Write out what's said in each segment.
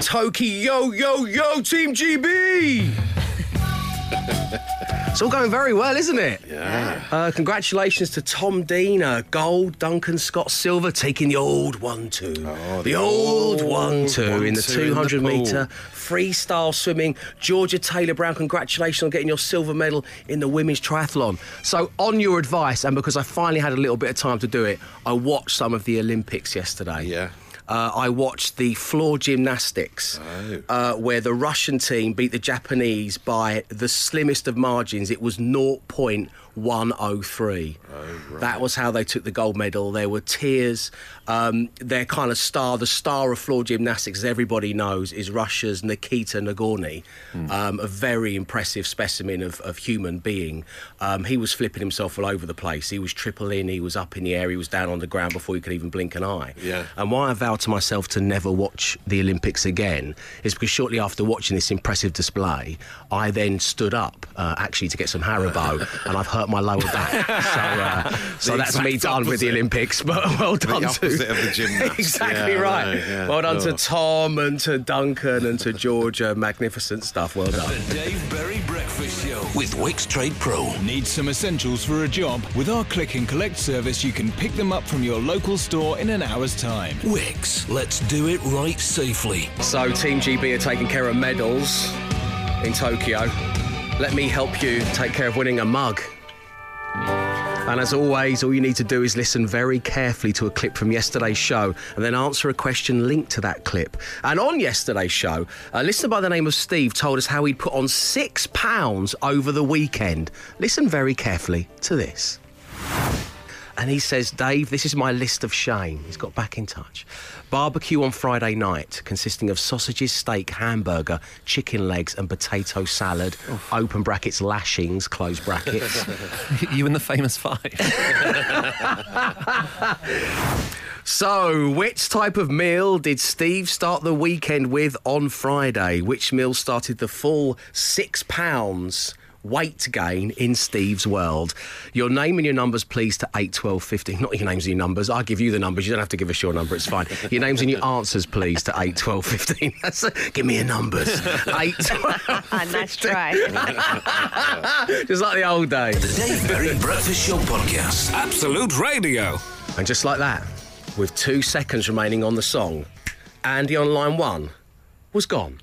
Tokyo, yo, yo, Yo Team GB. it's all going very well, isn't it? Yeah. Uh, congratulations to Tom Dean, uh, gold, Duncan Scott silver, taking the old one two, Oh, the, the old old one two in the old 1-2 in the 200 metre freestyle swimming. Georgia Taylor Brown, congratulations on getting your silver medal in the women's triathlon. So, on your advice, and because I finally had a little bit of time to do it, I watched some of the Olympics yesterday. Yeah. Uh, I watched the floor gymnastics, Oh. uh, where the Russian team beat the Japanese by the slimmest of margins. It was 0.103. That was how they took the gold medal. There were tears. Um, their kind of star, the star of floor gymnastics, as everybody knows, is Russia's Nikita Nagorny, um, a very impressive specimen of, of human being. Um, he was flipping himself all over the place. He was triple in, he was up in the air, he was down on the ground before he could even blink an eye. Yeah. And why I vowed to myself to never watch the Olympics again is because shortly after watching this impressive display, I then stood up uh, actually to get some Haribo, and I've hurt my lower back. So, uh, so that's me exact done with the. Olympics. But well done The to of the gymnast. exactly Yeah, right. know, yeah. Well done Oh. to Tom and to Duncan and to Georgia. Magnificent stuff. Well done. The Dave Berry Breakfast Show with Wickes Trade Pro. Need some essentials for a job? With our click and collect service, you can pick them up from your local store in an hour's time. Wickes, let's do it right safely. So Team GB are taking care of medals in Tokyo. Let me help you take care of winning a mug. And as always, all you need to do is listen very carefully to a clip from yesterday's show and then answer a question linked to that clip. And on yesterday's show, a listener by the name of Steve told us how he'd put on six pounds over the weekend. Listen very carefully to this. And he says, Dave, this is my list of shame. He's got back in touch. Barbecue on Friday night, consisting of sausages, steak, hamburger, chicken legs, and potato salad. Open brackets, lashings, close brackets. you and the famous five. so, which type of meal did Steve start the weekend with on Friday? Which meal started the full six pounds? Weight gain in Steve's world. Your name and your numbers, please, to 8, 12, 15. Not your names and your numbers. I'll give you the numbers. You don't have to give us your number. It's fine. Your names and your answers, please, to 8, 12, 15. That's give me your numbers. 8, 12, Ah, nice try. just like the old days. The Dave Berry Breakfast Show podcast. Absolute Radio. And just like that, with two seconds remaining on the song, Andy on line one was gone.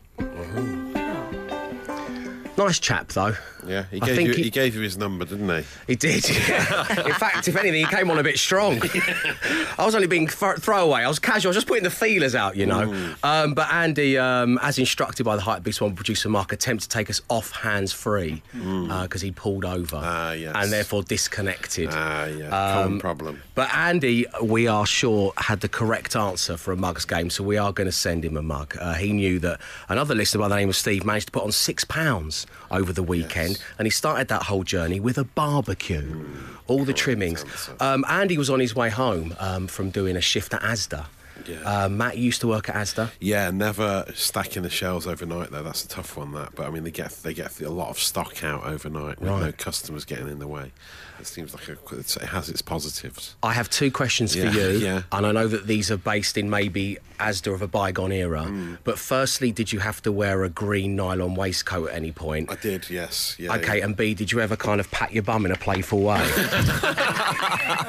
Nice chap, though. Yeah, he I gave, you, he- he... gave you his number, didn't he? He did. yeah. In fact, if anything, he came on a bit strong. I was only being th- throwaway. I was casual. I was just putting the feelers out, you know. Um, but Andy, um, as instructed by the Hype Big Swan producer Mark, attempted to take us off hands free because he pulled over Ah, yes. and therefore disconnected. Ah, yeah, Um, common problem. But Andy, we are sure, had the correct answer for a mugs game, so we are going to send him a mug. Uh, he knew that another listener by the name of Steve managed to put on six pounds over the weekend, and he started that whole journey with a barbecue. All the trimmings. Um, Andy was on his way home um, from doing a shift at Asda. Yeah. Uh, Matt used to work at Asda. Yeah, never stacking the shelves overnight though. That's a tough one. That, but I mean, they get they get a lot of stock out overnight with no customers getting in the way. It seems like a, it has its positives. I have two questions Yeah, for you, yeah. and I know that these are based in maybe Asda of a bygone era. Hmm. But firstly, did you have to wear a green nylon waistcoat at any point? I did, yes. Yeah, Okay, yeah. and B, did you ever kind of pat your bum in a playful way?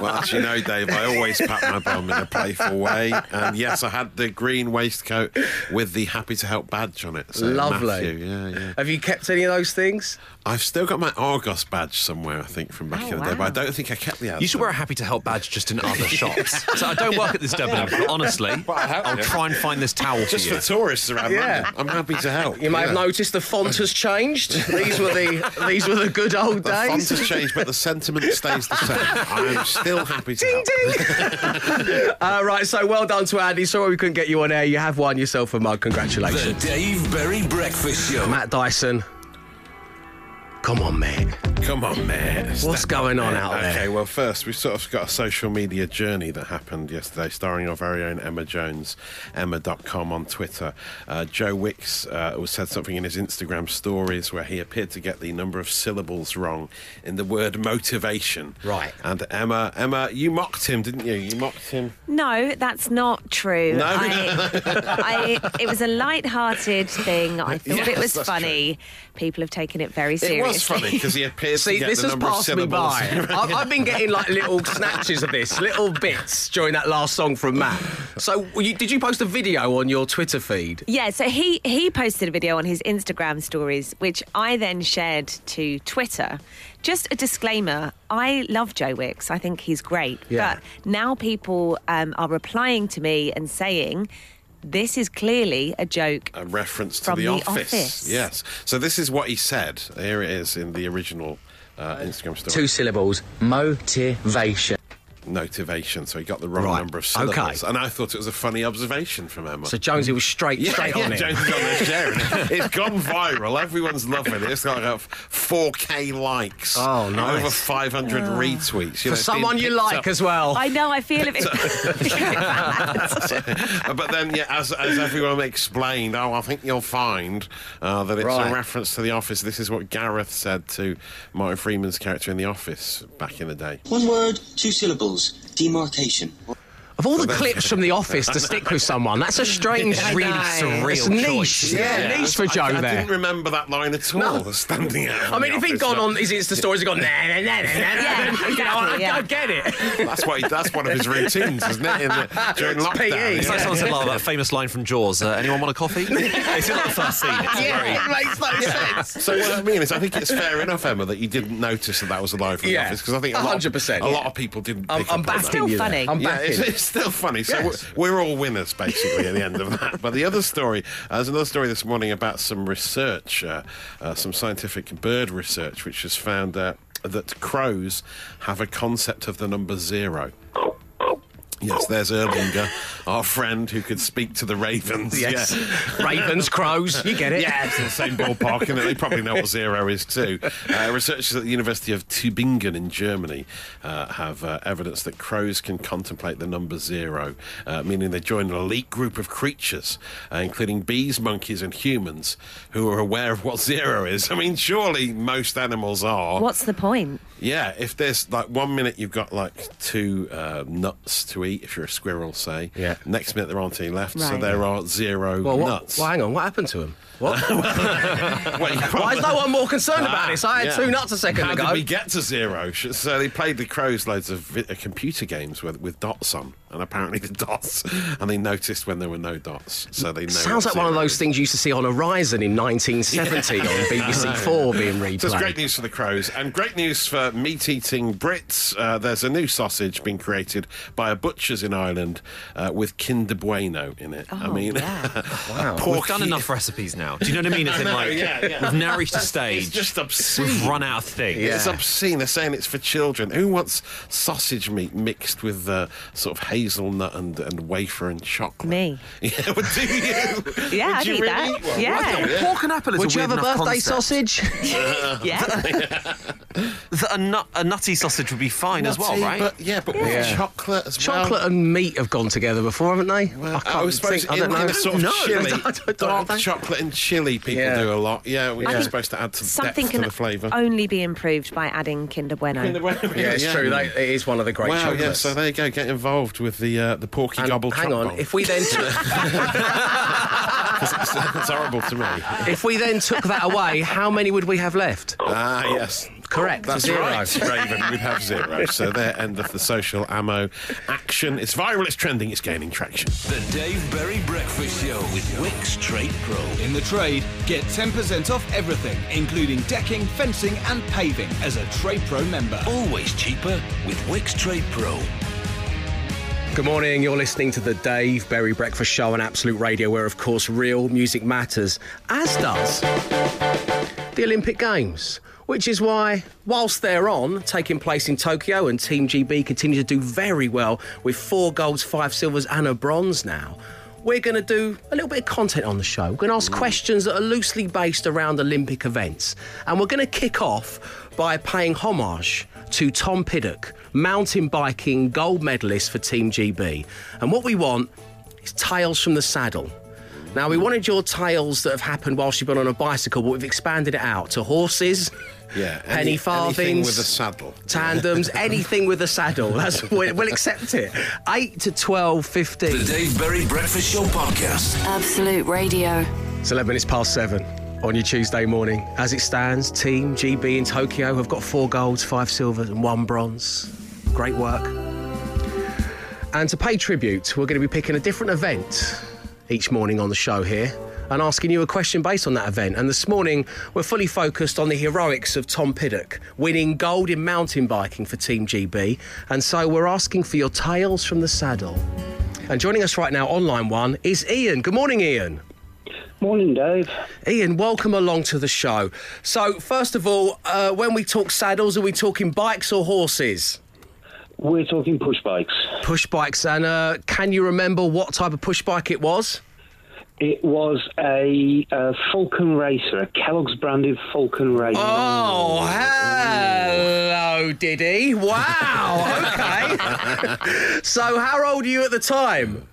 Well, as you know, Dave, I always pat my bum in a playful way. And yes, I had the green waistcoat with the happy to help badge on it. So Lovely. Matthew, yeah, yeah. Have you kept any of those things? I've still got my Argos badge somewhere, I think, from back Oh, in the day, but I don't think I kept the other. You should wear a happy to help badge just in other shops. So I don't work at this Debenham, but honestly, I have, I'll yeah. try and find this towel for just you. for tourists around Yeah. London. I'm happy to help. You may have noticed the font has changed. These were the these were the good old days. The font days. has changed, but the sentiment stays the same. I'm still happy to help. Uh, right, so well done to Andy. Sorry we couldn't get you on air. You have won yourself a mug. Congratulations. The Congratulations. Dave Berry Breakfast Show. Matt Dyson. Come on, mate. Come on, mate. What's Step going on out there? Okay, well, first, we've sort of got a social media journey that happened yesterday, starring our very own Emma Jones, emma.com on Twitter. Uh, Joe Wicks uh, said something in his Instagram stories where he appeared to get the number of syllables wrong in the word motivation. Right. And Emma, Emma, you mocked him, didn't you? You mocked him. No, that's not true. No? I, I, it was a light-hearted thing. I thought Yes, it was that's funny. People have taken it very It seriously. Was funny because he appears See, to get this the has number of passed me syllables. by. I- I've been getting like little snatches of this, little bits during that last song from Matt. So, were you, did you post a video on your Twitter feed? Yeah, so he he posted a video on his Instagram stories, which I then shared to Twitter. Just a disclaimer: I love Joe Wicks. I think he's great. Yeah. But now people um, are replying to me and saying. This is clearly a joke. a reference to From the, The office. Office. Yes. So this is what he said. Here it is in the original uh, Instagram story. Two syllables. Motivation. Motivation. So he got the wrong Right. number of syllables. Okay. And I thought it was a funny observation from Emma. So Jonesy was straight, yeah, straight yeah, on it. James is on there sharing it. It's gone viral. Everyone's loving it. It's got like 4K likes. Oh, nice. Over 500 retweets. You know, For it's someone you like up. as well. I know. I feel it. but then, yeah, as, as everyone explained, oh, I think you'll find uh, that it's Right. a reference to The Office. This is what Gareth said to Martin Freeman's character in The Office back in the day. One word, two syllables. Demarcation. Of all the clips from The Office to stick with someone, that's a strange, I really surreal It's niche. choice. Yeah, niche for Joe I, I there. didn't remember that line at all. No. Standing out. I mean, if he'd gone on his Insta stories and gone, nah, nah, nah, nah, nah, Yeah, nah, you know, I, exactly, yeah. I get it. That's what he, that's one of his routines, isn't it? In the, during It's lockdown. PE. It's like someone said like, that famous line from Jaws. Uh, anyone want a coffee? it's in like the first scene. It's very. it makes no sense. So what I mean is, I think it's fair enough, Emma, that you didn't notice that that was a line from Yeah. The Office because I think a lot, 100%, a lot yeah. of people didn't. I'm, I'm up on that. backing Still you there. funny. I'm Yeah, backing it's, it. it's still funny. So Yes. we're, we're all winners, basically, at the end of that. But the other story, uh, there's another story this morning about some research, uh, uh, some scientific bird research, which has found uh, that crows have a concept of the number zero. Yes, there's Erlinger, our friend who could speak to the ravens. Yes. Yeah. Ravens, crows, you get it. Yeah, it's in the same ballpark, and they probably know what zero is too. Uh, researchers at the University of Tübingen in Germany uh, have uh, evidence that crows can contemplate the number zero, uh, meaning they join an elite group of creatures, uh, including bees, monkeys, and humans, who are aware of what zero is. I mean, surely most animals are. What's the point? Yeah, if there's like one minute you've got like two uh, nuts to eat, if you're a squirrel, say. Yeah. Next minute there aren't any left, so Right. there are zero Well, what, nuts. well, hang on. What happened to him? What? Well, you Why is no one more concerned about this? I had Yeah. two nuts a second How ago. did we get to zero? So they played the crows loads of vi- uh, computer games with, with dots on, and apparently the dots, and they noticed when there were no dots. So they know. Sounds what like one of those things you used to see on Horizon in 1970 on BBC Four being replayed. So it's great news for the crows and great news for meat-eating Brits. Uh, there's a new sausage being created by a butcher's in Ireland uh, with Kinder Bueno in it. I Oh, mean, yeah. wow. We've done enough recipes now. Do you know what I mean? As in, know, like, yeah, yeah. we've now reached a It's stage. just obscene. We've run out of things. Yeah. It's obscene. They're saying it's for children. Who wants sausage meat mixed with uh, sort of hazelnut and, and wafer and chocolate? Me. Yeah, well, do you? Yeah, Would I'd you eat really that. eat one? Yeah. Would you? Pork and apple is Would a you have a birthday concept. sausage? Yeah. Th- A, nut, a nutty sausage would be fine as well, right? But yeah, but Yeah. with chocolate as Chocolate well. Chocolate and meat have gone together before, haven't they? Well, I, was supposed think- to, I don't in, in know. sort of No, chili, I don't- I don't dark know. chocolate and chili. People Yeah. do a lot. Yeah, which I is supposed to add to Something depth to can the flavour. only be improved by adding Kinder Bueno. Yeah, it's true. They, it is one of the great Wow, chocolates. yeah. So there you go. Get involved with the uh, the porky And gobble. hang on, bowl. if we then took, it's, it's horrible to me. if we then took that away, how many would we have left? Ah, yes. Correct, That's zero. right, Raven. We'd have zero. So there, end of the social ammo action. It's viral. It's trending. It's gaining traction. The Dave Berry Breakfast Show with Wickes Trade Pro. In the trade, get 10% off everything, including decking, fencing, and paving as a Trade Pro member. Always cheaper with Wickes Trade Pro. Good morning. You're listening to the Dave Berry Breakfast Show on Absolute Radio, where, of course, real music matters, as does the Olympic Games. Which is why, whilst they're on, taking place in Tokyo, and Team GB continue to do very well with four golds, five silvers, and a bronze now. we're going to do a little bit of content on the show. We're going to ask mm. questions that are loosely based around Olympic events. And we're going to kick off by paying homage to Tom Pidcock, mountain biking gold medalist for Team GB. And what we want is tales from the saddle. Now, we wanted your tales that have happened whilst you've been on a bicycle, but we've expanded it out to horses, Yeah, penny any- farthings, anything with a saddle. tandems, anything with a saddle. That's we'll, we'll accept it. Eight to 12, 15. The Dave Berry Breakfast Show podcast. Absolute Radio. It's 11 minutes past seven on your Tuesday morning. As it stands, Team GB in Tokyo have got four golds, five silvers, and one bronze. Great work. And to pay tribute, we're going to be picking a different event each morning on the show here and asking you a question based on that event. And this morning, we're fully focused on the heroics of Tom Pidcock, winning gold in mountain biking for Team GB. And so we're asking for your tales from the saddle. And joining us right now online one is Ian. Good morning, Ian. Morning, Dave. Ian, welcome along to the show. So, first of all, uh, when we talk saddles, are we talking bikes or horses? We're talking push bikes. Push bikes, and uh, can you remember what type of push bike it was? It was a, uh Falcon Racer, a Kellogg's branded Falcon Racer. Oh, hello, Diddy. Wow, okay. so, how old are you at the time?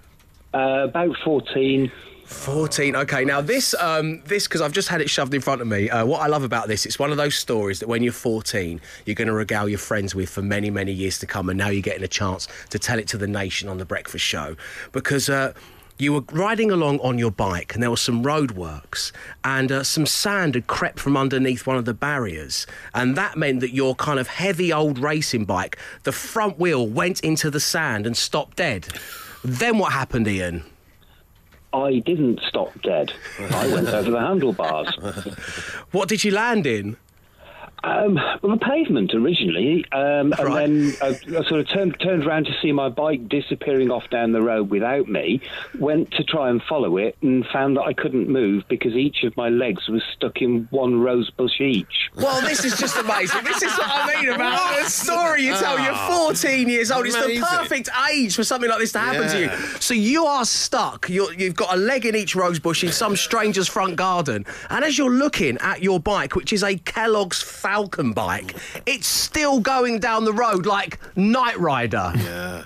Uh, about 14. 14. Okay, now this, um, this because I've just had it shoved in front of me. Uh, what I love about this, it's one of those stories that when you're 14, you're going to regale your friends with for many, many years to come, and now you're getting a chance to tell it to the nation on the breakfast show because. Uh, you were riding along on your bike, and there were some roadworks, and uh, some sand had crept from underneath one of the barriers, and that meant that your kind of heavy old racing bike, the front wheel went into the sand and stopped dead. Then what happened, Ian? I didn't stop dead. I went over the handlebars. What did you land in? Um, well, the pavement originally, um, and Right. then I, I sort of turned turned around to see my bike disappearing off down the road without me. Went to try and follow it, and found that I couldn't move because each of my legs was stuck in one rose bush each. Well, this is just amazing. This is what I mean about the story you tell. You're 14 years old. It's the perfect age for something like this to happen to you. So you are stuck. You're, you've got a leg in each rose bush in some stranger's front garden. And as you're looking at your bike, which is a Kellogg's Falcon bike, it's still going down the road like Knight Rider. Yeah.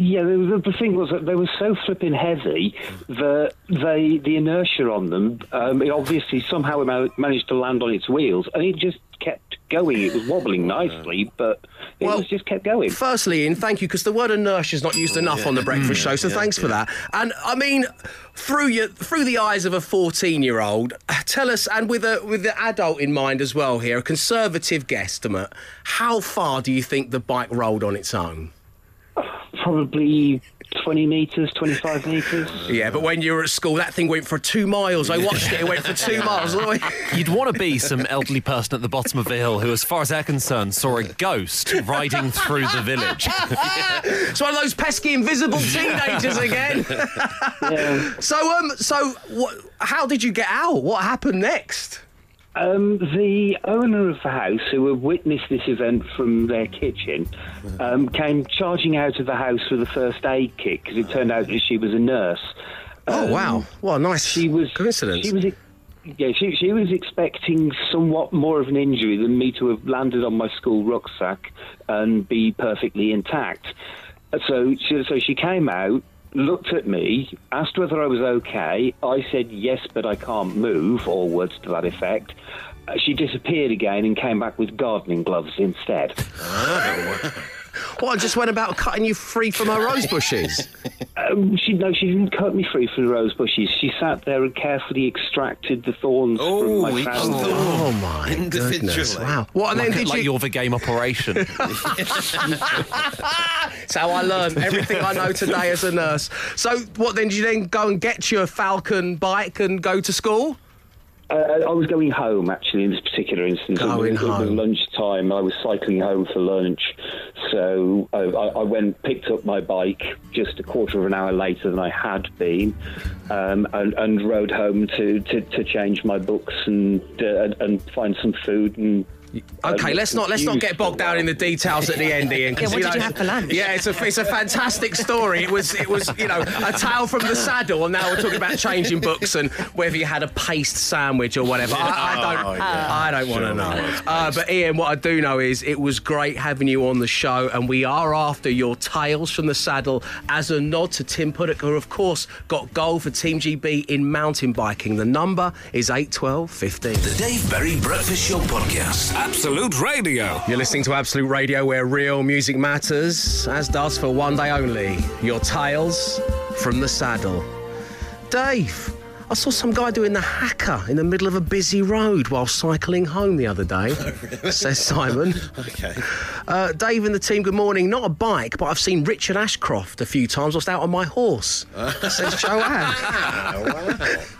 Yeah, the, the thing was that they were so flipping heavy that they the inertia on them, um, it obviously somehow managed to land on its wheels, and it just kept going. It was wobbling nicely, but it Well, was just kept going. Firstly, Ian, thank you because the word inertia is not used enough on the breakfast show. So thanks for that. And I mean, through your through the eyes of a fourteen-year-old, tell us, and with a with the adult in mind as well here, a conservative guesstimate, how far do you think the bike rolled on its own? Probably 20 metres, 25 metres. Yeah, but when you were at school, that thing went for two miles. I watched it; it went for two miles. all the way- You'd want to be some elderly person at the bottom of the hill who, as far as they're concerned, saw a ghost riding through the village. It's one of those pesky invisible teenagers again. Yeah. so, um, so what? How did you get out? What happened next? Um, the owner of the house, who had witnessed this event from their kitchen, um, came charging out of the house with a first aid kit because it turned out that she was a nurse. Oh Um, wow! What a nice She was coincidence. She was. Yeah, she, she was expecting somewhat more of an injury than me to have landed on my school rucksack and be perfectly intact. So, so she came out, looked at me, asked whether I was okay. I said yes, but I can't move, or words to that effect. Uh, she disappeared again and came back with gardening gloves instead. What? I just went about cutting you free from her rose bushes. Um, she no, she didn't cut me free from the rose bushes. She sat there and carefully extraced the thorns from Oh, my each trousers. thorn. oh my goodness! Wow. What? And then did like you? you're the game operation. That's how I learned everything I know today as a nurse. So what? Then did you then go and get your Falcon bike and go to school? Uh, I was going home actually in this particular instance. Going it was, It home. was lunchtime. I was cycling home for lunch, so I, I I went picked up my bike just a quarter of an hour later than I had been, um, and, and rode home to, to, to change my books and uh, and find some food and Okay, let's not let's not get bogged down in the details at the end, Ian. Yeah, what did you have for lunch? Yeah, it's a it's a fantastic story. It was it was you know a tale from the saddle, and now we're talking about changing books and whether you had a paste sandwich or whatever. I, I don't Oh, yeah. I don't want to Sure, know. Uh, but Ian, what I do know is it was great having you on the show, and we are after your tales from the saddle as a nod to Tim Pidcock, who of course got gold for Team GB in mountain biking. The number is eight twelve fifteen. The Dave Berry Breakfast Show Podcast. Absolute Radio. You're listening to Absolute Radio where real music matters, as does for one day only. Your tales from the saddle. Dave, I saw some guy doing the hacker in the middle of a busy road while cycling home the other day, says Simon. Okay. Uh, Dave and the team, good morning. Not a bike, but I've seen Richard Ashcroft a few times whilst out on my horse, says Joanne.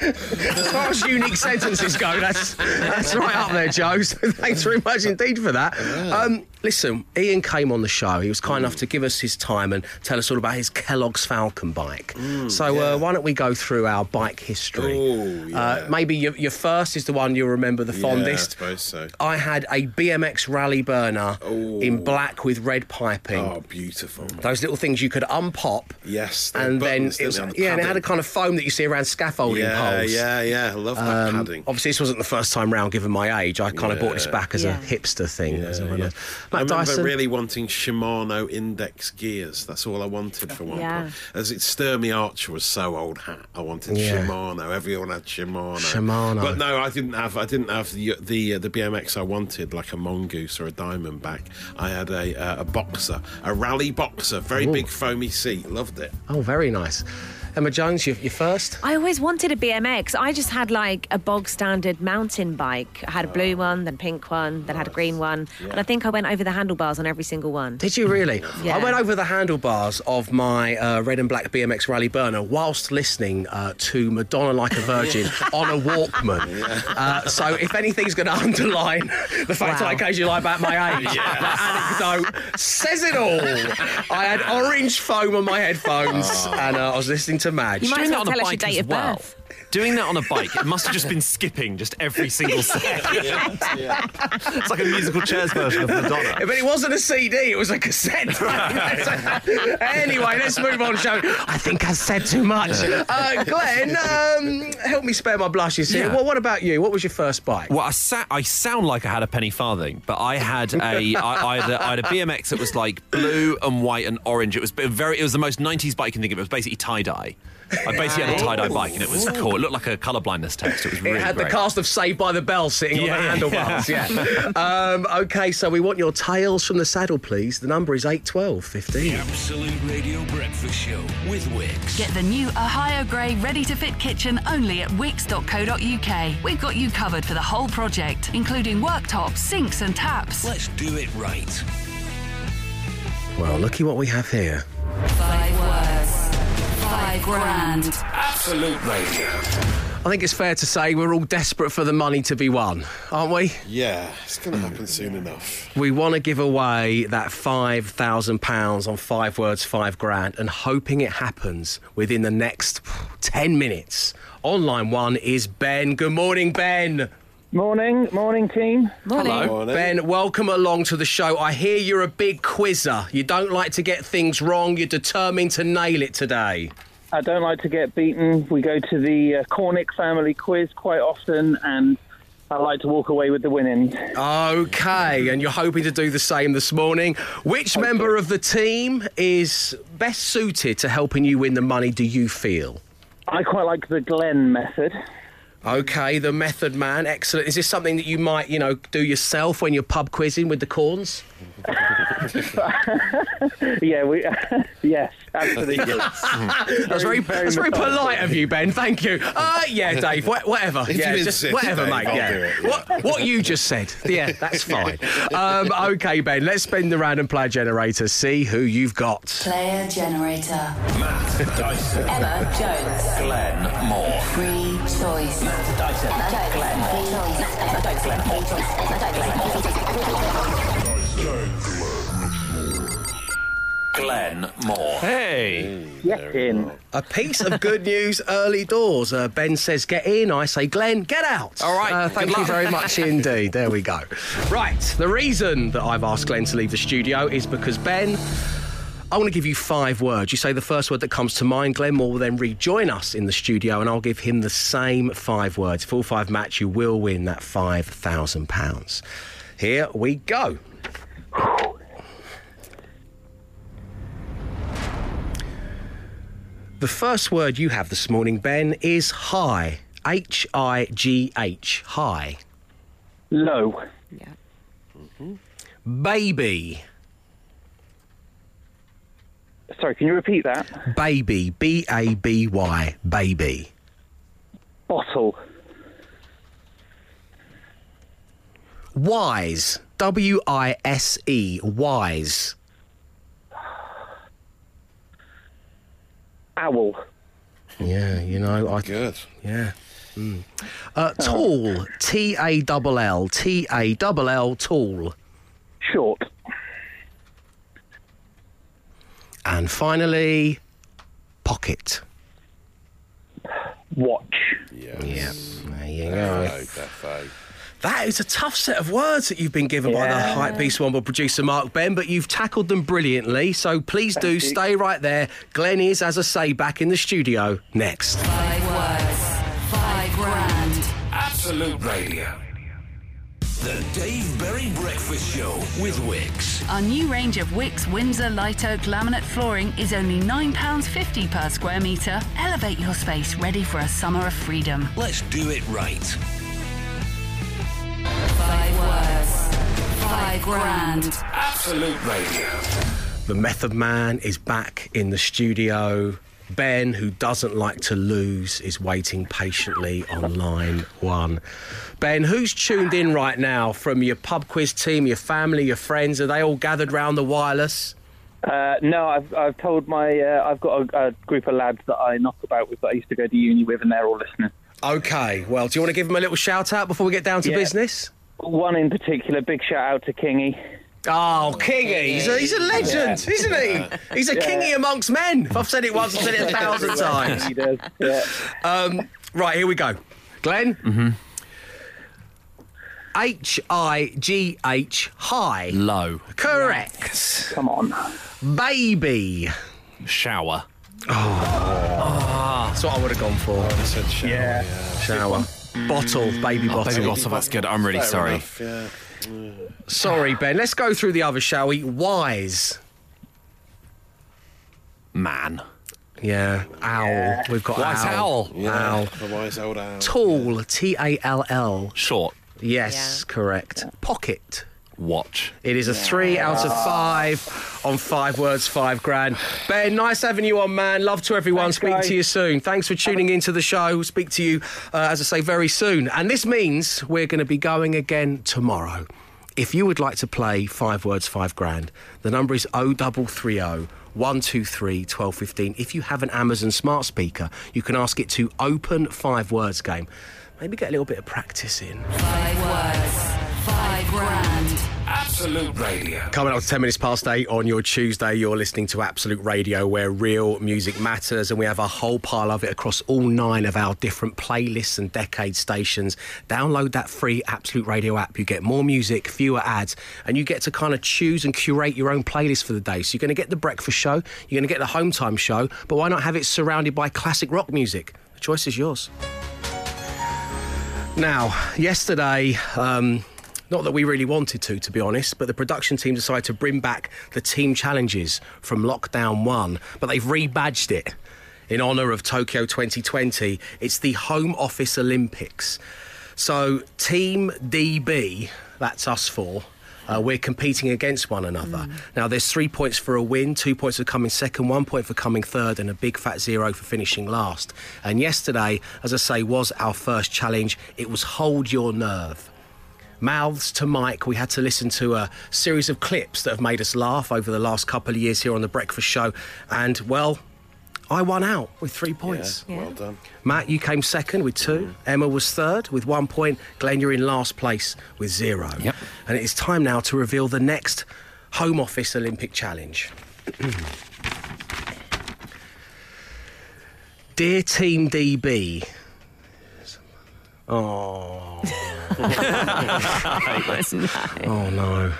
As far as unique sentences go, that's that's right up there, Joe. So thanks very much indeed for that. Um, listen, Ian came on the show. He was kind enough to give us his time and tell us all about his Kellogg's Falcon bike. so uh, why don't we go through our bike history? Oh, yeah. uh, maybe your, your first is the one you'll remember the fondest. Yeah, I suppose so. I had a BMX Raleigh Burner in black with red piping. Oh, beautiful. Those little things you could unpop. Yes, the And then it was, didn't they, on yeah, the and it had a kind of foam that you see around scaffolding Yeah, poles. yeah, yeah. Yeah. I love that Um, padding. obviously, this wasn't the first time round, given my age. I kind of bought this back as Yeah. a hipster thing. as a Yeah, runner. yeah. Matt I remember Dyson. really wanting Shimano index gears. That's all I wanted for one Yeah. point. As it Sturmey Archer was so old hat, I wanted Yeah. Shimano. Everyone had Shimano. Shimano. But no, I didn't have. I didn't have the the, uh, the BMX I wanted, like a mongoose or a diamondback. I had a uh, a boxer, a Raleigh Boxer, very big foamy seat. Loved it. Oh, very nice. Emma Jones, you, you first. I always wanted a BMX. I just had like a bog standard mountain bike. I had a blue one, then pink one, then had a green one. And I think I went over the handlebars on every single one. Did you really? Yeah. I went over the handlebars of my uh, red and black BMX Raleigh Burner whilst listening uh, to Madonna Like a Virgin on a Walkman. Uh, so if anything's going to underline the fact Wow. I occasionally lie about my age, that anecdote says it all. I had orange foam on my headphones and uh, I was listening to Madge. You might Doing as well tell us your date of well. birth. Doing that on a bike, it must have just been skipping just every single second. It's like a musical chairs version of Madonna. But it wasn't a CD, it was a cassette. anyway, let's move on, show. I think I said too much. Uh, Glenn, um, help me spare my blushes here. Yeah. Well, what about you? What was your first bike? Well, I, sa- I sound like I had a penny farthing, but I had a I, I, had a I had a BMX that was like blue and white and orange. It was very. It was the most '90s bike you can think of. It was basically tie dye. I basically had a tie dye bike, and it was cool. It looked like a colour blindness test. It was really It had great. the cast of Saved by the Bell sitting Yeah, on the handlebars. Yeah. um, okay, so we want your tales from the saddle, please. The number is eight twelve fifteen. Absolute Radio Breakfast Show with Wickes. Get the new Ohio Grey ready to fit kitchen only at wickes.co.uk. We've got you covered for the whole project, including worktops, sinks, and taps. Let's do it right. Well, looky what we have here. Five grand. Absolute Radio. I think it's fair to say we're all desperate for the money to be won, aren't we? Yeah, it's going to happen soon enough. We want to give away that £5,000 on five words, five grand, and hoping it happens within the next 10 minutes. Online one is Ben. Good morning, Ben. Morning, morning, team. Morning. Morning. Ben, welcome along to the show. I hear you're a big quizzer. You don't like to get things wrong. You're determined to nail it today. I don't like to get beaten. We go to the uh, Cornick family quiz quite often, and I like to walk away with the winnings. Okay, and you're hoping to do the same this morning. Which member of the team is best suited to helping you win the money, do you feel? I quite like the Glenn method. Okay, the method man, excellent. Is this something that you might, you know, do yourself when you're pub quizzing with the corns? Yeah, we. yes, absolutely. That's very, very that's very polite of you, Ben. Thank you. Uh, yeah, Dave. Wha- whatever. If yeah, you just insist, whatever, Dave, mate. I'll yeah. do it, yeah. What, what you just said. Yeah, that's fine. Um, okay, Ben. Let's spin the random player generator. See who you've got. Player generator. Matt Dyson. Emma Jones. Glenn Moore. Free choice. Dyson. Glenn Moore. Hey. Get in. A piece of good news early doors. Uh, ben says, get in. I say, Glenn, get out. All right, Uh, thank you very much indeed. There we go. Right. The reason that I've asked Glenn to leave the studio is because Ben. I want to give you five words. You say the first word that comes to mind. Glenn Moore will then rejoin us in the studio, and I'll give him the same five words. Full five match, you will win that £5,000. Here we go. The first word you have this morning, Ben, is high. H I G H. High. Low. Yeah. Mhm. Baby. Sorry, can you repeat that? Baby. B A B Y. Baby. Bottle. Wise. W I S E. Wise. Owl. Yeah, you know, I. Good. Yeah. Mm. Uh, tall. T A double L. T A double L. Tall. Short. And finally, pocket. Watch. Yes. Yeah. There you go. Defo, defo. That is a tough set of words that you've been given by the Yeah. Hype Beast Womble producer Mark Ben, but you've tackled them brilliantly. So please do you. stay right there. Glenn is, as I say, back in the studio next. Five words, five grand. Absolute Radio. The Dave Berry Breakfast Show with Wickes. Our new range of Wickes Windsor Light Oak laminate flooring is only £9.50 per square metre. Elevate your space ready for a summer of freedom. Let's do it right. Five grand. Absolute Radio. The Method Man is back in the studio. Ben, who doesn't like to lose, is waiting patiently on line one. Ben, who's tuned in right now from your pub quiz team, your family, your friends? Are they all gathered round the wireless? Uh, no, I've, I've told my. Uh, I've got a, a group of lads that I knock about with that I used to go to uni with, and they're all listening. Okay, well, do you want to give them a little shout out before we get down to Yeah. business? One in particular, big shout out to Kingy. Oh, Kingy. He's a, he's a legend, isn't he? He's a Yeah. kingy amongst men. If I've said it once, I've said it a thousand times. He does. Yeah. Um, right, here we go. Glenn? Mm-hmm. H I G H, high. Low. Correct. Come on. Baby. Shower. That's what I would have gone for. I said shower. Yeah. Shower. Bottle, mm. oh, baby bottle. Baby bottle, that's good. I'm really Fair sorry. enough, yeah. Sorry, Ben. Let's go through the others, shall we? Wise. Man. Yeah. Owl. We've got Wise owl. owl. Yeah. Owl. The wise old owl. Tall. T A L L. Short. Yes, correct. Pocket. Watch. It is a three out of five on five words, five grand. Ben, nice having you on, man. Love to everyone. Thanks, Speak guys. to you soon. Thanks for tuning into the show. Speak to you, uh, as I say, very soon. And this means we're going to be going again tomorrow. If you would like to play five words, five grand, the number is 0330 123 1215. If you have an Amazon smart speaker, you can ask it to open five words game. Maybe get a little bit of practice in. Five words, five grand. Absolute Radio. Coming up to 10 minutes past 8 on your Tuesday, you're listening to Absolute Radio, where real music matters, and we have a whole pile of it across all nine of our different playlists and decade stations. Download that free Absolute Radio app. You get more music, fewer ads, and you get to kind of choose and curate your own playlist for the day. So you're going to get the breakfast show, you're going to get the home time show, but why not have it surrounded by classic rock music? The choice is yours. Now, yesterday, um, not that we really wanted to, to be honest, but the production team decided to bring back the team challenges from lockdown one, but they've rebadged it in honour of Tokyo 2020. It's the Home Office Olympics. So, Team DB, that's us four. Uh, we're competing against one another. Now, there's three points for a win, two points for coming second, one point for coming third, and a big fat zero for finishing last. And yesterday, as I say, was our first challenge. It was hold your nerve mouths to mic. We had to listen to a series of clips that have made us laugh over the last couple of years here on the Breakfast Show. And, well, I won out with three points. Yeah, well done. Matt, you came second with two. Emma was third with one point. Glenn, you're in last place with zero. Yep. And it is time now to reveal the next Home Office Olympic Challenge. Dear Team DB. Oh. Oh no.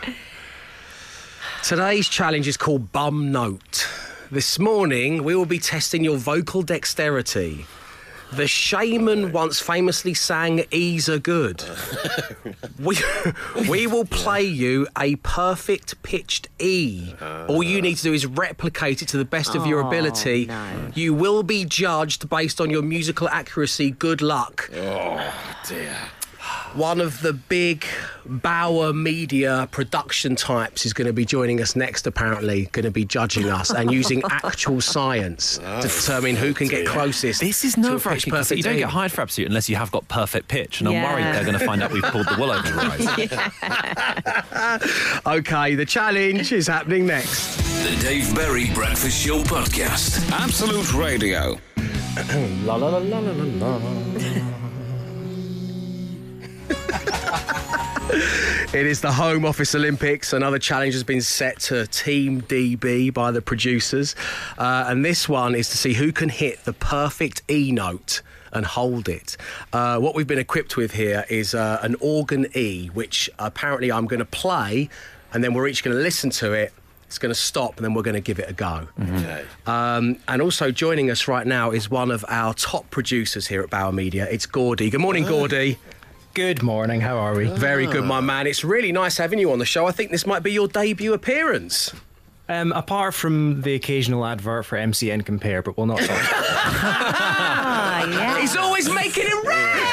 Today's challenge is called Bum Note. This morning, we will be testing your vocal dexterity. The Shamen once famously sang E's are good. we, we will play you a perfect pitched E. All you need to do is replicate it to the best of your Oh, ability. no. You will be judged based on your musical accuracy. Good luck. Oh dear. One of the big Bauer media production types is going to be joining us next, apparently, going to be judging us and using actual science to ah, determine who can get closest. This is to a nerve wracking because perfect you don't get hired for Absolute unless you have got perfect pitch. And I'm worried they're going to find out we've pulled the wool over your eyes. Okay, the challenge is happening next. The Dave Berry Breakfast Show Podcast. Absolute Radio. La la la la la la la. It is the Home Office Olympics. Another challenge has been set to Team DB by the producers. Uh, and this one is to see who can hit the perfect E note and hold it. Uh, what we've been equipped with here is uh, an organ E, which apparently I'm going to play, and then we're each going to listen to it. It's going to stop, and then we're going to give it a go. Okay. Um, and also joining us right now is one of our top producers here at Bauer Media. It's Gordy. Good morning, Gordy. Good morning. How are we? Very good, my man. It's really nice having you on the show. I think this might be your debut appearance. Um, apart from the occasional advert for MCN Compare, but we'll not talk. Ah, yeah. He's always making it rain.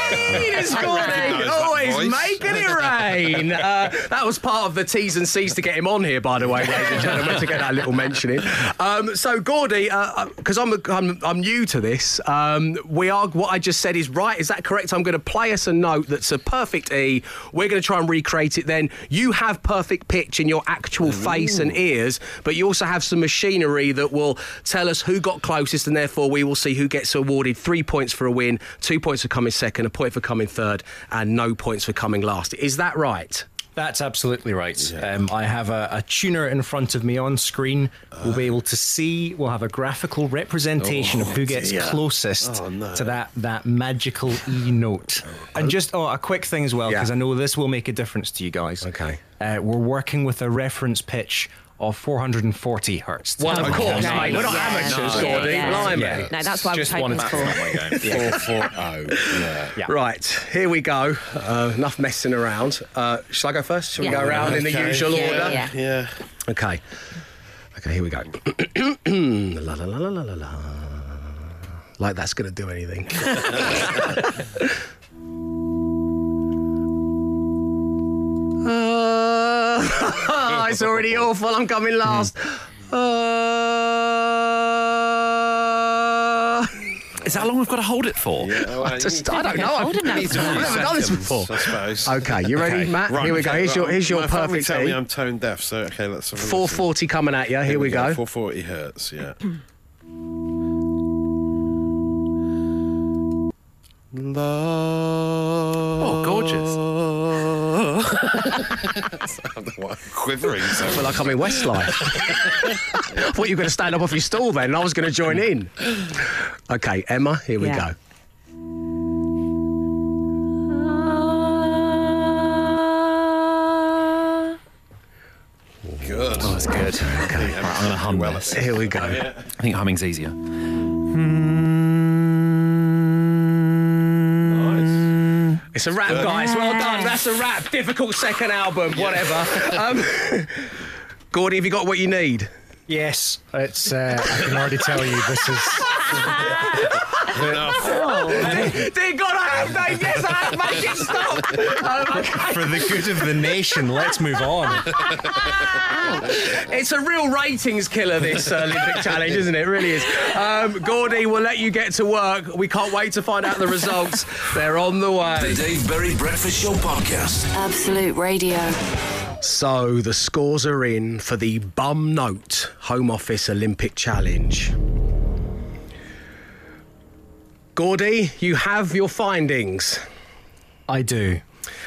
It's I Gordy. recognise that Always voice. making it rain. Uh, that was part of the T's and C's to get him on here, by the way, ladies and gentlemen, to get that little mention in. Um, so, Gordy, because I'm, I'm I'm new to this, um, we are what I just said is right. Is that correct? I'm going to play us a note that's a perfect E. We're going to try and recreate it. Then you have perfect pitch in your actual face and ears, but you also have some machinery that will tell us who got closest, and therefore we will see who gets awarded three points for a win, two points for coming second, a point for coming third, and no points for coming last. Is that right? That's absolutely right. Um, I have a, a tuner in front of me on screen. We'll be able to see. We'll have a graphical representation of who gets dear. closest Oh, no. to that that magical E note. And just oh, a quick thing as well, because Yeah. I know this will make a difference to you guys. Okay. Uh, we're working with a reference pitch of 440 hertz. Well, of course, Right. mate. We're not Yeah. amateurs, No. Gordy. Yeah. Blimey. Yeah. No, that's what I was Just hoping wanted for. Four four oh. Yeah. Yeah. Right, here we go. Uh, enough messing around. Uh, shall I go first? Shall we go around in the usual Yeah, order? yeah. Yeah. Okay. Okay, here we go. la, la, la, la, la, la, la. Like that's going to do anything. Uh, it's already awful. I'm coming last. Uh, Is that how long we've got to hold it for? Yeah, well, I just, I don't know. I've, Hold it now. you need to I've never done this before. I suppose. Okay, you ready, Matt? Right, here we go. okay, Here's your, here's your My family perfect tell me. I'm tone deaf, so okay, let's have a listen. 440 coming at you. Here, we go. 440 hertz, yeah. Oh, gorgeous. I'm quivering. So I feel like I'm in Westlife. I thought you were going to stand up off your stool then, and I was going to join in. Okay, Emma, here we Yeah. go. good. Oh, That's good. Okay, right, I'm going to hum Well, this. Here we go. I think humming's easier. Nice. It's a rap, guys. Well done. That's a rap. Difficult second album, whatever. Um, Gordy, have you got what you need? Yes, it's. Uh, I can already tell you this is. Enough. Dear God, I have no. Yes, I have. Make it stop. Um, okay. For the good of the nation, let's move on. It's a real ratings killer, this uh, Olympic challenge, isn't it? It really is. Um, Gordy, we'll let you get to work. We can't wait to find out the results. They're on the way. The way. Dave Berry Breakfast Show Podcast. Absolute Radio. So the scores are in for the Bum Note Home Office Olympic Challenge. Gordy, you have your findings. I do.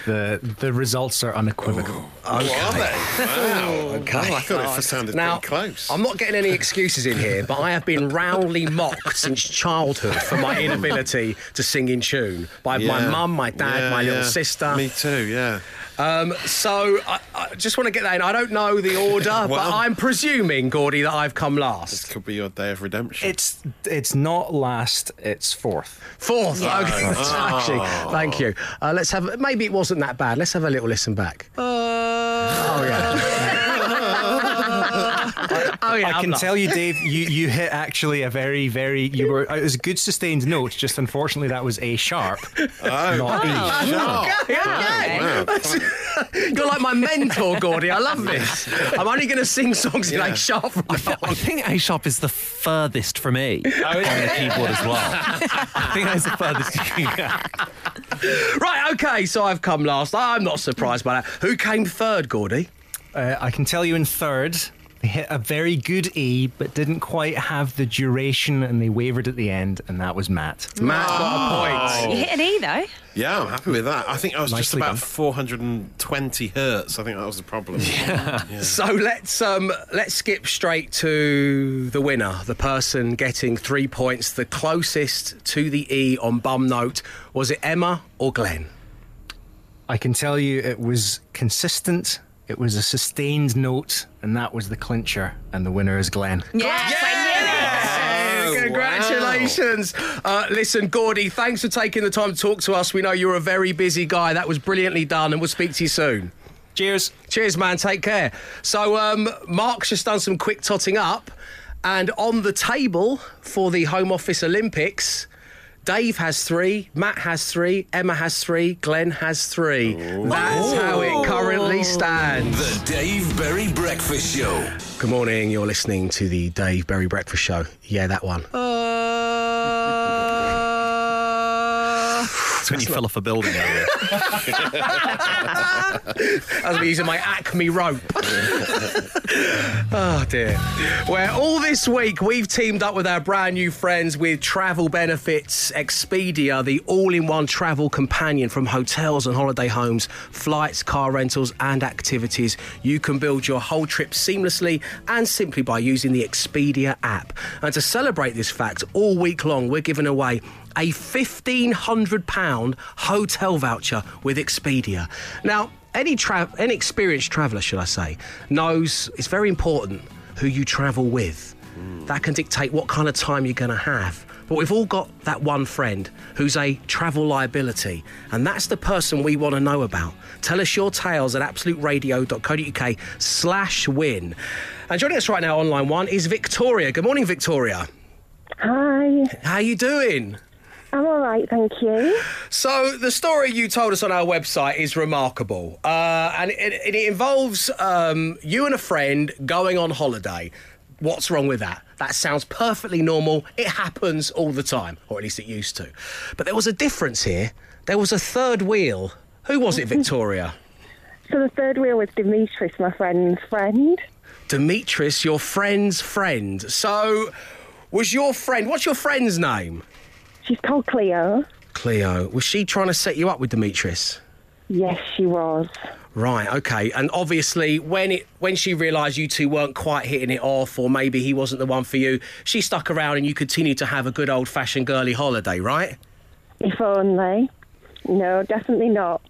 The the results are unequivocal. Oh. Are they? Wow. Okay. Oh, I thought it sounded now, pretty close. I'm not getting any excuses in here, but I have been roundly mocked since childhood for my inability to sing in tune by my mum, my dad, Yeah, my little yeah. sister. Me too, yeah. Um, so I, I just want to get that in. I don't know the order, but I'm presuming, Gordy, that I've come last. This could be your day of redemption. It's it's not last. It's fourth. Fourth. Yeah. Okay. Oh. Actually, thank you. Uh, let's have. Maybe it wasn't that bad. Let's have a little listen back. Oh yeah. oh yeah. I can tell you, Dave, you, you hit actually a very, very. You were. It was a good sustained note. Just unfortunately, that was A sharp, oh, not E. Okay, okay. You're like my mentor, Gordy. I love this. I'm only going to sing songs in A sharp from now on. I think A sharp is the furthest from E oh, on the keyboard as well. I think that's the furthest you can get. Right, okay, so I've come last. I'm not surprised by that. Who came third, Gordy? Uh, I can tell you in third, they hit a very good E, but didn't quite have the duration, and they wavered at the end, and that was Matt. Matt got a point. You hit an E though. Yeah, I'm happy with that. I think I was just Nicely about done. 420 hertz. I think that was the problem. Yeah. So let's um, let's skip straight to the winner, the person getting three points, the closest to the E on bum note. Was it Emma or Glenn? I can tell you it was consistent. It was a sustained note, and that was the clincher, and the winner is Glenn. Yes, I knew it. Congratulations. Uh, listen, Gordy, thanks for taking the time to talk to us. We know you're a very busy guy. That was brilliantly done, and we'll speak to you soon. Cheers. Cheers, man. Take care. So, um, Mark's just done some quick totting up, and on the table for the Home Office Olympics, Dave has three, Matt has three, Emma has three, Glenn has three. That's how it currently stands. The Dave Berry Breakfast Show. Good morning. You're listening to the Dave Berry Breakfast Show. Yeah, that one. Oh, It's when you fell off a building earlier. As I'm using my Acme rope. oh dear. Where all this week we've teamed up with our brand new friends with Travel Benefits Expedia, the all in one travel companion from hotels and holiday homes, flights, car rentals, and activities. You can build your whole trip seamlessly and simply by using the Expedia app. And to celebrate this fact, all week long we're giving away a £1,500 hotel voucher with Expedia. Now, any, tra- any experienced traveller, should I say, knows it's very important who you travel with. That can dictate what kind of time you're going to have. But we've all got that one friend who's a travel liability, and that's the person we want to know about. Tell us your tales at absoluteradio.co.uk slash win. And joining us right now on line one is Victoria. Good morning, Victoria. Hi. How are you doing? I'm all right, thank you. So the story you told us on our website is remarkable, uh, and it, it involves um, you and a friend going on holiday. What's wrong with that? That sounds perfectly normal. It happens all the time, or at least it used to. But there was a difference here. There was a third wheel. Who was it, Victoria? So the third wheel was Demetrius, my friend's friend. Demetrius, your friend's friend. So, was your friend? What's your friend's name? She's called Cleo. Cleo. Was she trying to set you up with Demetrius? Yes, she was. Right, okay. And obviously when it when she realised you two weren't quite hitting it off or maybe he wasn't the one for you, she stuck around and you continued to have a good old fashioned girly holiday, right? If only. No, definitely not.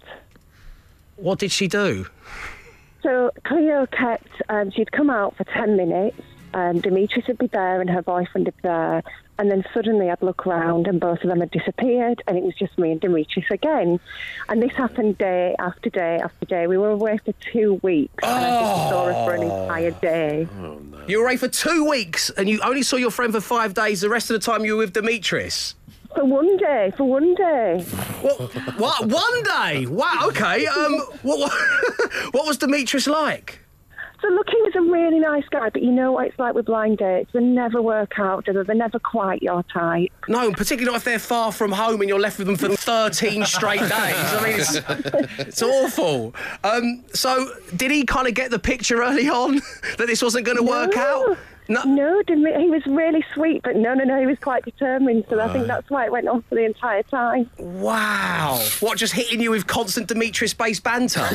What did she do? So Cleo kept, um, she'd come out for 10 minutes, and Demetrius would be there and her boyfriend would be there, and then suddenly I'd look around and both of them had disappeared, and it was just me and Demetrius again. And this happened day after day after day. We were away for two weeks, and I just saw her for an entire day. You were away for two weeks and you only saw your friend for five days. The rest of the time you were with Demetrius. For one day, for one day. What? what? One day? Wow. Okay. Um. What? What, what was Demetrius like? So look, he was a really nice guy, but you know what it's like with blind dates. They never work out, do they? They're never quite your type. No, particularly not if they're far from home and you're left with them for 13 straight days. I mean, it's, it's awful. Um, so, did he kind of get the picture early on that this wasn't going to work out? No, no Dimi- he was really sweet, but no, no, no, he was quite determined. So I think that's why it went on for the entire time. Wow. What, just hitting you with constant Demetrius based banter?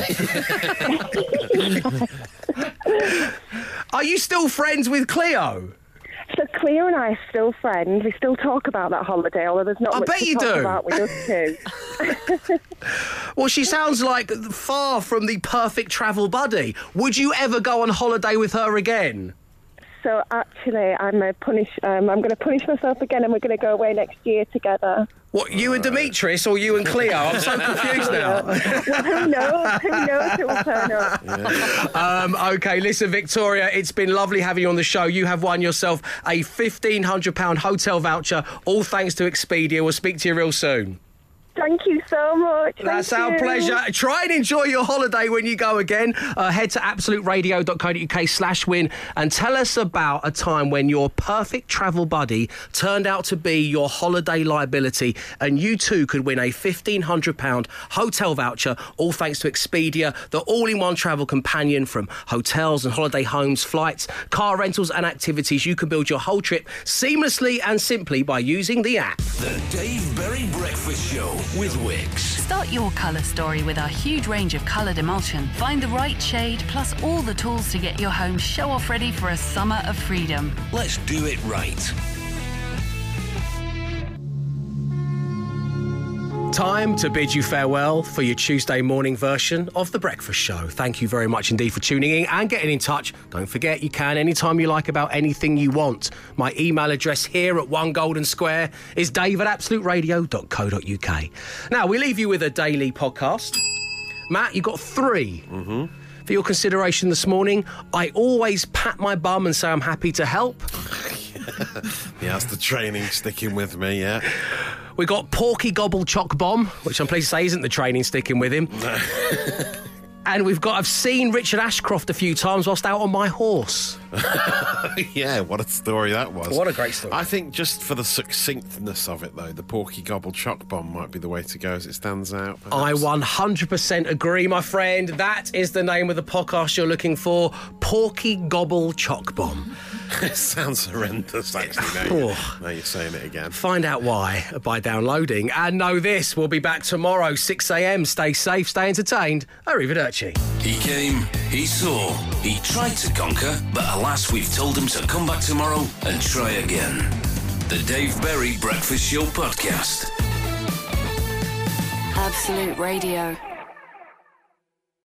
Are you still friends with Cleo? So Cleo and I are still friends. We still talk about that holiday, although there's not I much bet to you talk do. about with us two. Well, she sounds like far from the perfect travel buddy. Would you ever go on holiday with her again? So actually, I'm a punish. Um, I'm going to punish myself again, and we're going to go away next year together. What, you and Demetrius or you and Cleo? I'm so confused now. well, who knows? Who knows who will turn up? um, okay, listen, Victoria, it's been lovely having you on the show. You have won yourself a £1,500 hotel voucher, all thanks to Expedia. We'll speak to you real soon. Thank you so much. That's Thank our you. pleasure. Try and enjoy your holiday when you go again. Uh, head to absoluteradio.co.uk slash win and tell us about a time when your perfect travel buddy turned out to be your holiday liability and you too could win a £1,500 hotel voucher, all thanks to Expedia, the all-in-one travel companion from hotels and holiday homes, flights, car rentals and activities. You can build your whole trip seamlessly and simply by using the app. The Dave Berry Breakfast Show with Wickes. Start your colour story with our huge range of coloured emulsion. Find the right shade, plus all the tools to get your home show off ready for a summer of freedom. Let's do it right. Time to bid you farewell for your Tuesday morning version of The Breakfast Show. Thank you very much indeed for tuning in and getting in touch. Don't forget, you can anytime you like about anything you want. My email address here at One Golden Square is dave at absoluteradio.co.uk. Now, we leave you with a daily podcast. Matt, You've got 3 Mm-hmm. For your consideration this morning, I always pat my bum and say I'm happy to help. He has the training sticking with me, yeah. We got Porky Gobble Choc Bomb, which I'm pleased to say isn't the training sticking with him. and we've got I've seen Richard Ashcroft a few times whilst out on my horse. yeah, what a story that was. What a great story. I think just for the succinctness of it, though, the Porky Gobble Choc Bomb might be the way to go as it stands out. I 100% agree, my friend. That is the name of the podcast you're looking for Porky Gobble Choc Bomb. it sounds horrendous, actually, now, you, Oh. now you're saying it again. Find out why by downloading. And know this, we'll be back tomorrow, 6am. Stay safe, stay entertained. Arrivederci. He came, he saw, he tried to conquer, but alas, we've told him to come back tomorrow and try again. The Dave Berry Breakfast Show Podcast. Absolute Radio.